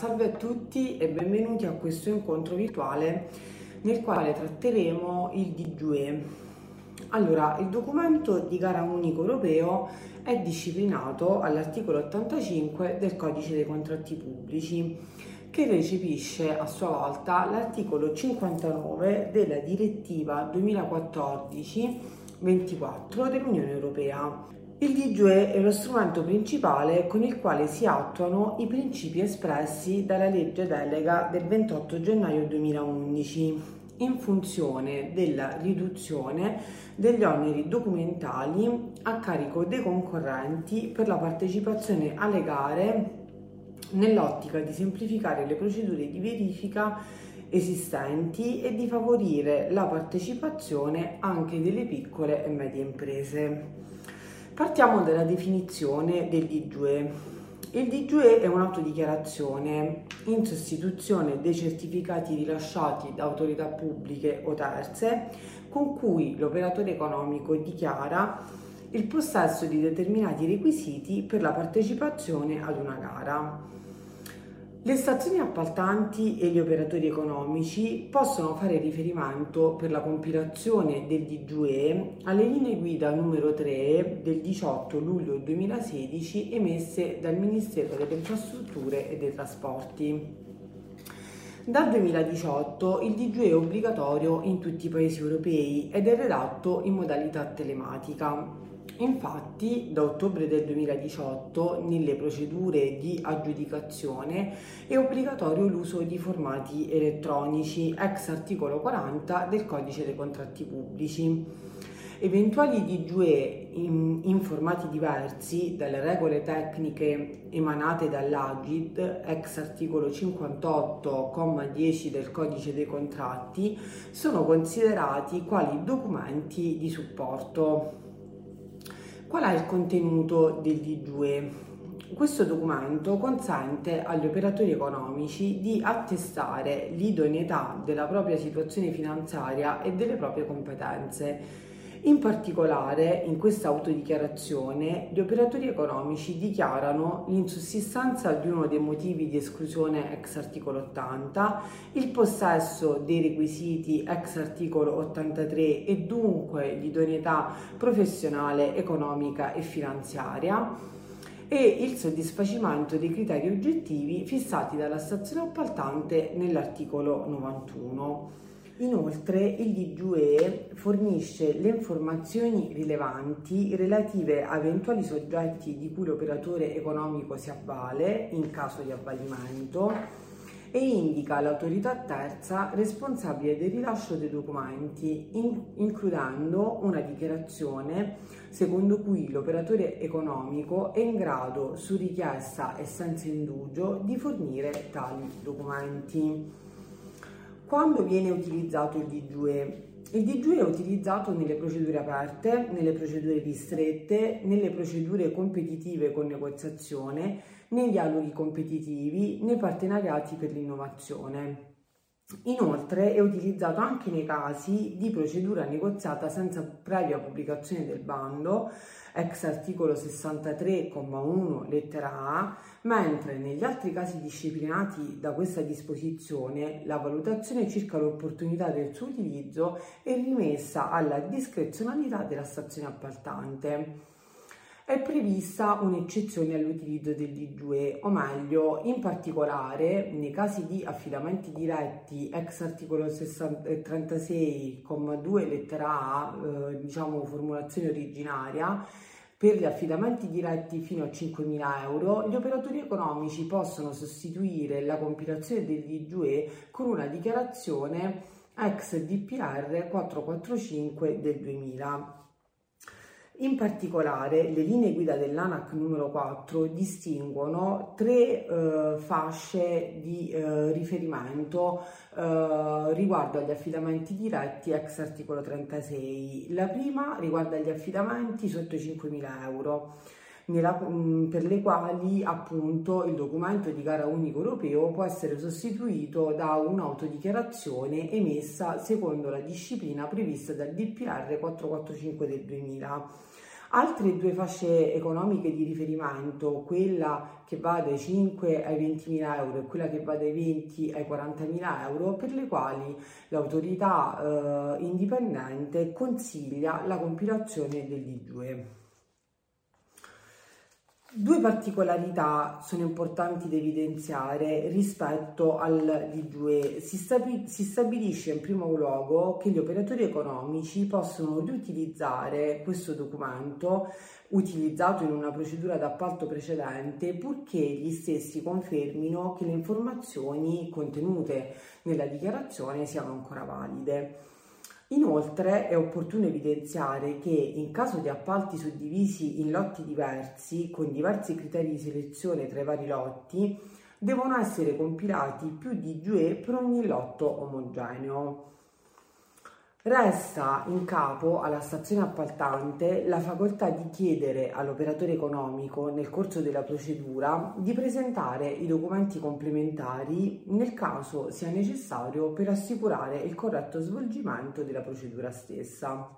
salve a tutti e benvenuti a questo incontro virtuale nel quale tratteremo il DGUE. Allora, il documento di gara unico europeo è disciplinato all'articolo 85 del codice dei contratti pubblici che recepisce a sua volta l'articolo 59 della direttiva 2014-24 dell'Unione Europea. Il DGE è lo strumento principale con il quale si attuano i principi espressi dalla legge delega del 28 gennaio 2011 in funzione della riduzione degli oneri documentali a carico dei concorrenti per la partecipazione alle gare nell'ottica di semplificare le procedure di verifica esistenti e di favorire la partecipazione anche delle piccole e medie imprese. Partiamo dalla definizione del DGUE. Il DGUE è un'autodichiarazione in sostituzione dei certificati rilasciati da autorità pubbliche o terze con cui l'operatore economico dichiara il possesso di determinati requisiti per la partecipazione ad una gara. Le stazioni appaltanti e gli operatori economici possono fare riferimento per la compilazione del DGUE alle linee guida numero 3 del 18 luglio 2016 emesse dal Ministero delle Infrastrutture e dei Trasporti. Dal 2018 il DGUE è obbligatorio in tutti i paesi europei ed è redatto in modalità telematica. Infatti, da ottobre del 2018, nelle procedure di aggiudicazione è obbligatorio l'uso di formati elettronici, ex articolo 40 del Codice dei contratti pubblici. Eventuali DGE in, in, formati diversi dalle regole tecniche emanate dall'Agid, ex articolo 58,10 del Codice dei contratti, sono considerati quali documenti di supporto. Qual è il contenuto del DGUE? Questo documento consente agli operatori economici di attestare l'idoneità della propria situazione finanziaria e delle proprie competenze in particolare, in questa autodichiarazione, gli operatori economici dichiarano l'insussistenza di uno dei motivi di esclusione ex articolo 80, il possesso dei requisiti ex articolo 83 e dunque l'idoneità professionale, economica e finanziaria e il soddisfacimento dei criteri oggettivi fissati dalla stazione appaltante nell'articolo 91. Inoltre il DGUE fornisce le informazioni rilevanti relative a eventuali soggetti di cui l'operatore economico si avvale in caso di avvalimento e indica l'autorità terza responsabile del rilascio dei documenti, in, includendo una dichiarazione secondo cui l'operatore economico è in grado, su richiesta e senza indugio, di fornire tali documenti. Quando viene utilizzato il DGUE? Il DGUE è utilizzato nelle procedure aperte, nelle procedure ristrette, nelle procedure competitive con negoziazione, nei dialoghi competitivi, nei partenariati per l'innovazione. Inoltre è utilizzato anche nei casi di procedura negoziata senza previa pubblicazione del bando, ex articolo 63,1 lettera A, mentre negli altri casi disciplinati da questa disposizione la valutazione circa l'opportunità del suo utilizzo è rimessa alla discrezionalità della stazione appaltante è prevista un'eccezione all'utilizzo del DGUE, o meglio, in particolare nei casi di affidamenti diretti ex articolo 36,2 lettera A, eh, diciamo formulazione originaria, per gli affidamenti diretti fino a 5.000 euro, gli operatori economici possono sostituire la compilazione del DGUE con una dichiarazione ex DPR 445 del 2000. In particolare le linee guida dell'ANAC numero 4 distinguono tre eh, fasce di eh, riferimento eh, riguardo agli affidamenti diretti ex articolo 36. La prima riguarda gli affidamenti sotto i 5.000 euro. Nella, mm, per le quali appunto il documento di gara unico europeo può essere sostituito da un'autodichiarazione emessa secondo la disciplina prevista dal DPR 445 del 2000 Altre due fasce economiche di riferimento, quella che va dai 5 ai 20 mila euro e quella che va dai 20 ai 40 mila euro, per le quali l'autorità eh, indipendente consiglia la compilazione dell'IGUE. Due particolarità sono importanti da evidenziare rispetto al DGUE. Si, stabi- si, stabilisce in primo luogo che gli operatori economici possono riutilizzare questo documento utilizzato in una procedura d'appalto precedente purché gli stessi confermino che le informazioni contenute nella dichiarazione siano ancora valide. Inoltre è opportuno evidenziare che in caso di appalti suddivisi in lotti diversi, con diversi criteri di selezione tra i vari lotti, devono essere compilati più di GUE per ogni lotto omogeneo. Resta in capo alla stazione appaltante la facoltà di chiedere all'operatore economico nel corso della procedura di presentare i documenti complementari nel caso sia necessario per assicurare il corretto svolgimento della procedura stessa.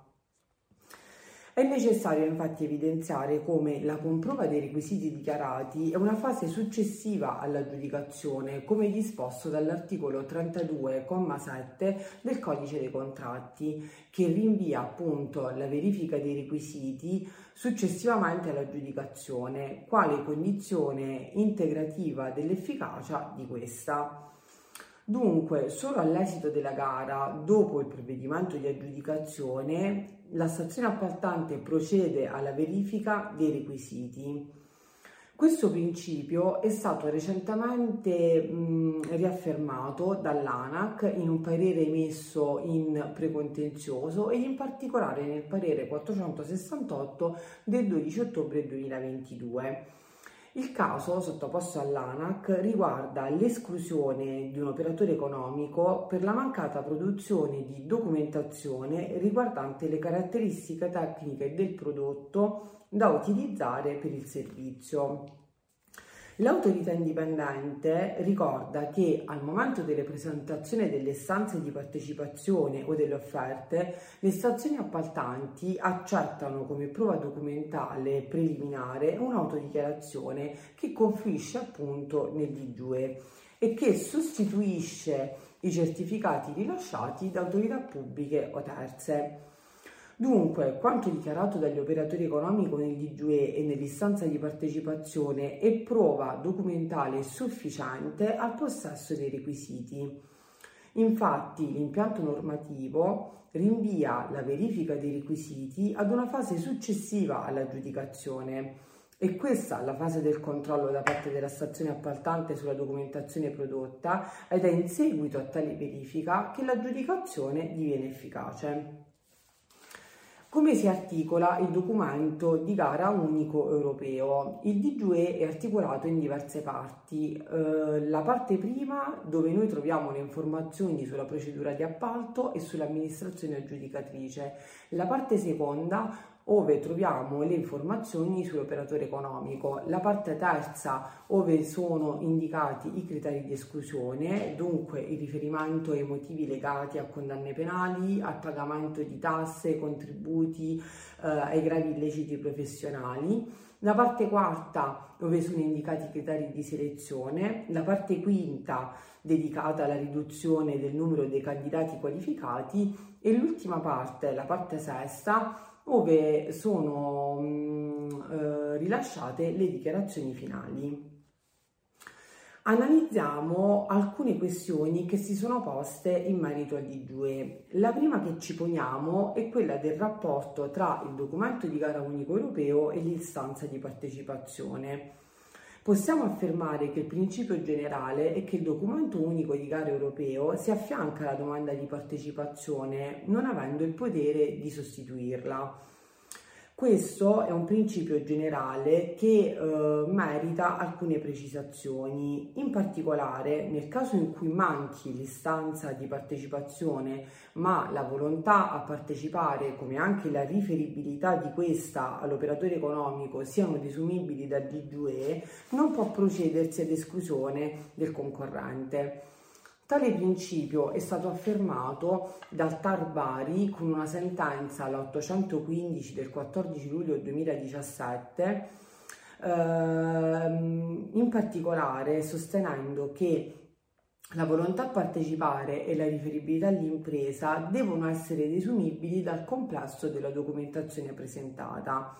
È necessario infatti evidenziare come la comprova dei requisiti dichiarati è una fase successiva all'aggiudicazione, come disposto dall'articolo 32,7 del codice dei contratti, che rinvia appunto la verifica dei requisiti successivamente all'aggiudicazione, quale condizione integrativa dell'efficacia di questa. Dunque, solo all'esito della gara, dopo il provvedimento di aggiudicazione, la stazione appaltante procede alla verifica dei requisiti. Questo principio è stato recentemente mh, riaffermato dall'ANAC in un parere emesso in precontenzioso e in particolare nel parere 468 del 12 ottobre 2022. Il caso sottoposto all'ANAC riguarda l'esclusione di un operatore economico per la mancata produzione di documentazione riguardante le caratteristiche tecniche del prodotto da utilizzare per il servizio. L'autorità indipendente ricorda che al momento della presentazione delle istanze di partecipazione o delle offerte, le stazioni appaltanti accettano come prova documentale preliminare un'autodichiarazione che confluisce appunto nel DGUE e che sostituisce i certificati rilasciati da autorità pubbliche o terze. Dunque, quanto dichiarato dagli operatori economici nel DGE e nell'istanza di partecipazione è prova documentale sufficiente al possesso dei requisiti. Infatti, l'impianto normativo rinvia la verifica dei requisiti ad una fase successiva all'aggiudicazione e questa la fase del controllo da parte della stazione appaltante sulla documentazione prodotta ed è in seguito a tale verifica che l'aggiudicazione diviene efficace. Come si articola il documento di gara unico europeo? Il DGE è articolato in diverse parti. Eh, la parte prima dove noi troviamo le informazioni sulla procedura di appalto e sull'amministrazione aggiudicatrice. La parte seconda ove troviamo le informazioni sull'operatore economico. La parte terza ove sono indicati i criteri di esclusione, dunque il riferimento ai motivi legati a condanne penali, al pagamento di tasse, contributi, eh, ai gravi illeciti professionali. La parte quarta dove sono indicati i criteri di selezione, la parte quinta dedicata alla riduzione del numero dei candidati qualificati e l'ultima parte, la parte sesta, dove sono mh, mm, eh, rilasciate le dichiarazioni finali. Analizziamo alcune questioni che si sono poste in merito al DGUE. La prima che ci poniamo è quella del rapporto tra il documento di gara unico europeo e l'istanza di partecipazione. Possiamo affermare che il principio generale è che il documento unico di gara europeo si affianca alla domanda di partecipazione non avendo il potere di sostituirla. Questo è un principio generale che eh, merita alcune precisazioni, in particolare nel caso in cui manchi l'istanza di partecipazione ma la volontà a partecipare come anche la riferibilità di questa all'operatore economico siano desumibili dal DGE, non può procedersi ad esclusione del concorrente. Tale principio è stato affermato dal Tar Bari con una sentenza l'815 del 14 luglio 2017, ehm, in particolare sostenendo che la volontà a partecipare e la riferibilità all'impresa devono essere desumibili dal complesso della documentazione presentata.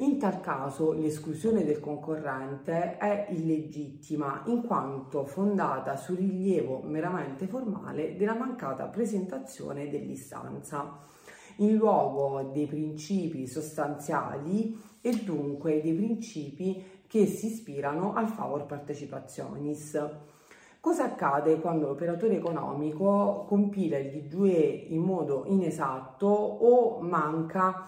In tal caso l'esclusione del concorrente è illegittima in quanto fondata sul rilievo meramente formale della mancata presentazione dell'istanza, in luogo dei principi sostanziali e dunque dei principi che si ispirano al favor partecipationis. Cosa accade quando l'operatore economico compila il DGE in modo inesatto o manca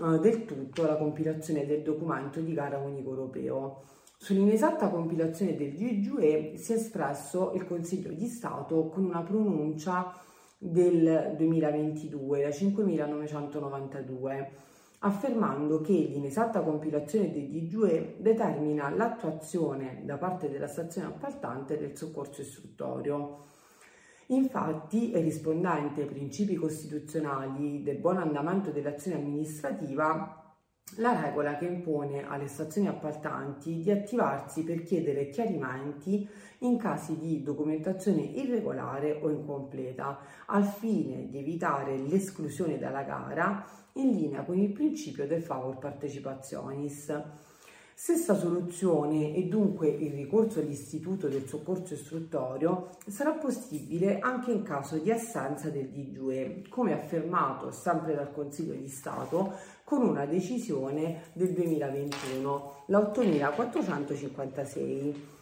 eh, del tutto la compilazione del documento di gara unico europeo? Sull'inesatta compilazione del DGE si è espresso il Consiglio di Stato con una pronuncia del 2022, la 5992 affermando che l'inesatta compilazione dei DGE determina l'attuazione da parte della stazione appaltante del soccorso istruttorio. Infatti, rispondente ai principi costituzionali del buon andamento dell'azione amministrativa, la regola che impone alle stazioni appaltanti di attivarsi per chiedere chiarimenti in casi di documentazione irregolare o incompleta, al fine di evitare l'esclusione dalla gara in linea con il principio del favor partecipationis. Stessa soluzione e dunque il ricorso all'istituto del soccorso istruttorio sarà possibile anche in caso di assenza del DGE, come affermato sempre dal Consiglio di Stato con una decisione del 2021, la 8456.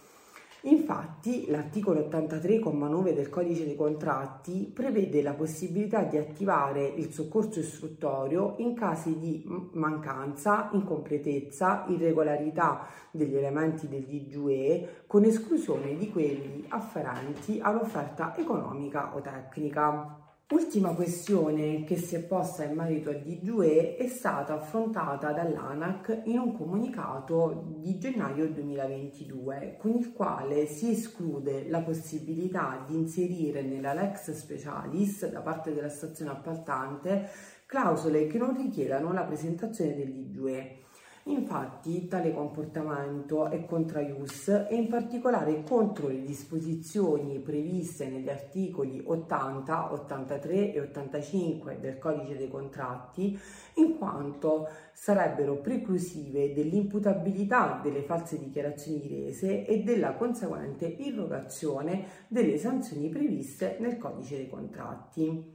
Infatti, l'articolo 83,9 del codice dei contratti prevede la possibilità di attivare il soccorso istruttorio in casi di mancanza, incompletezza, irregolarità degli elementi del DGE, con esclusione di quelli afferenti all'offerta economica o tecnica. Ultima questione che si è posta in merito a DGUE è stata affrontata dall'ANAC in un comunicato di gennaio 2022 con il quale si esclude la possibilità di inserire nella Lex Specialis da parte della stazione appaltante clausole che non richiedano la presentazione del DGUE. Infatti tale comportamento è contra ius e in particolare contro le disposizioni previste negli articoli 80, 83 e 85 del codice dei contratti in quanto sarebbero preclusive dell'imputabilità delle false dichiarazioni rese e della conseguente irrogazione delle sanzioni previste nel codice dei contratti.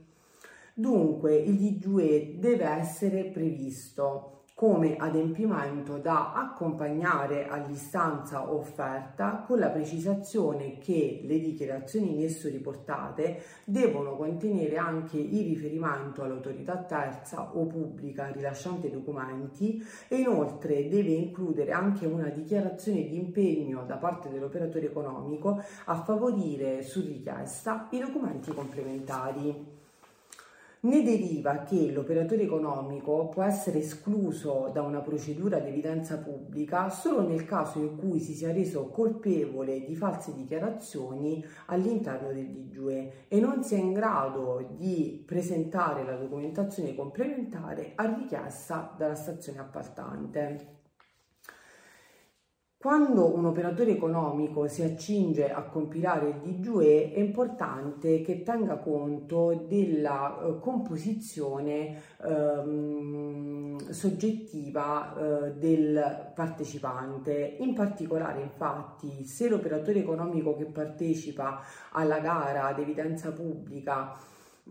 Dunque il DGUE deve essere previsto come adempimento da accompagnare all'istanza offerta con la precisazione che le dichiarazioni in esso riportate devono contenere anche il riferimento all'autorità terza o pubblica rilasciante documenti e inoltre deve includere anche una dichiarazione di impegno da parte dell'operatore economico a favorire su richiesta i documenti complementari. Ne deriva che l'operatore economico può essere escluso da una procedura di evidenza pubblica solo nel caso in cui si sia reso colpevole di false dichiarazioni all'interno del DGUE e non sia in grado di presentare la documentazione complementare a richiesta dalla stazione appaltante. Quando un operatore economico si accinge a compilare il DGUE è importante che tenga conto della eh, composizione ehm, soggettiva eh, del partecipante. In particolare, infatti, se l'operatore economico che partecipa alla gara ad evidenza pubblica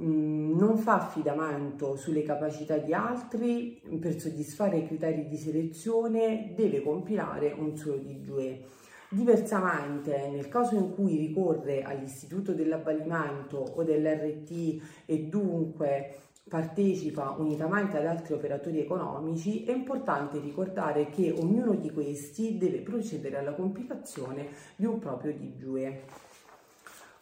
non fa affidamento sulle capacità di altri per soddisfare i criteri di selezione, deve compilare un solo DGE. Diversamente, nel caso in cui ricorre all'istituto dell'avvalimento o dell'RT e dunque partecipa unitamente ad altri operatori economici, è importante ricordare che ognuno di questi deve procedere alla compilazione di un proprio DGE.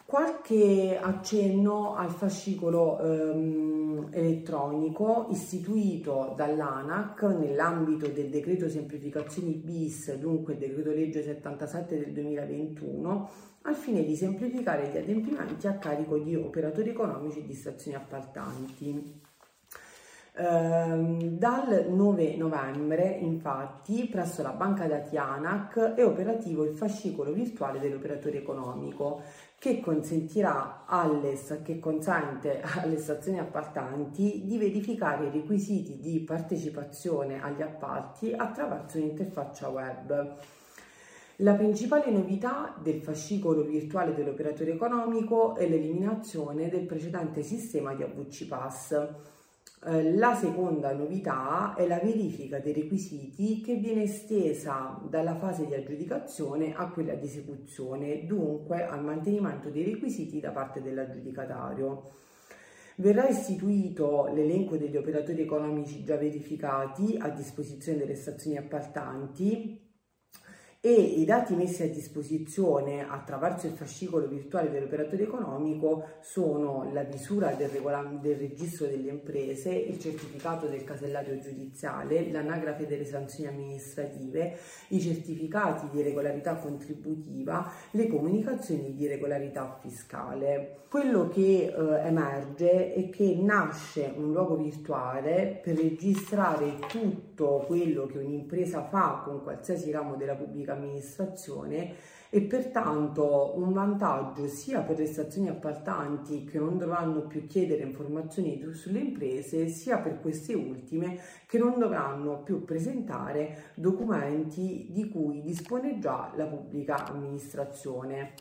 Qualche accenno al fascicolo ehm, elettronico istituito dall'ANAC nell'ambito del decreto semplificazioni bis, dunque il decreto legge 77 del 2021, al fine di semplificare gli adempimenti a carico di operatori economici e di stazioni appaltanti. Ehm, dal 9 novembre, infatti, presso la banca dati ANAC è operativo il fascicolo virtuale dell'operatore economico che consentirà alle, che consente alle stazioni appaltanti di verificare i requisiti di partecipazione agli appalti attraverso un'interfaccia web. La principale novità del fascicolo virtuale dell'operatore economico è l'eliminazione del precedente sistema di AVC Pass la seconda novità è la verifica dei requisiti che viene estesa dalla fase di aggiudicazione a quella di esecuzione, dunque al mantenimento dei requisiti da parte dell'aggiudicatario. Verrà istituito l'elenco degli operatori economici già verificati a disposizione delle stazioni appaltanti e i dati messi a disposizione attraverso il fascicolo virtuale dell'operatore economico sono la visura del, del, registro delle imprese, il certificato del casellario giudiziale, l'anagrafe delle sanzioni amministrative, i certificati di regolarità contributiva, le comunicazioni di regolarità fiscale. Quello che eh, emerge è che nasce un luogo virtuale per registrare tutto quello che un'impresa fa con qualsiasi ramo della pubblica amministrazione e pertanto un vantaggio sia per le stazioni appaltanti che non dovranno più chiedere informazioni sulle imprese sia per queste ultime che non dovranno più presentare documenti di cui dispone già la pubblica amministrazione.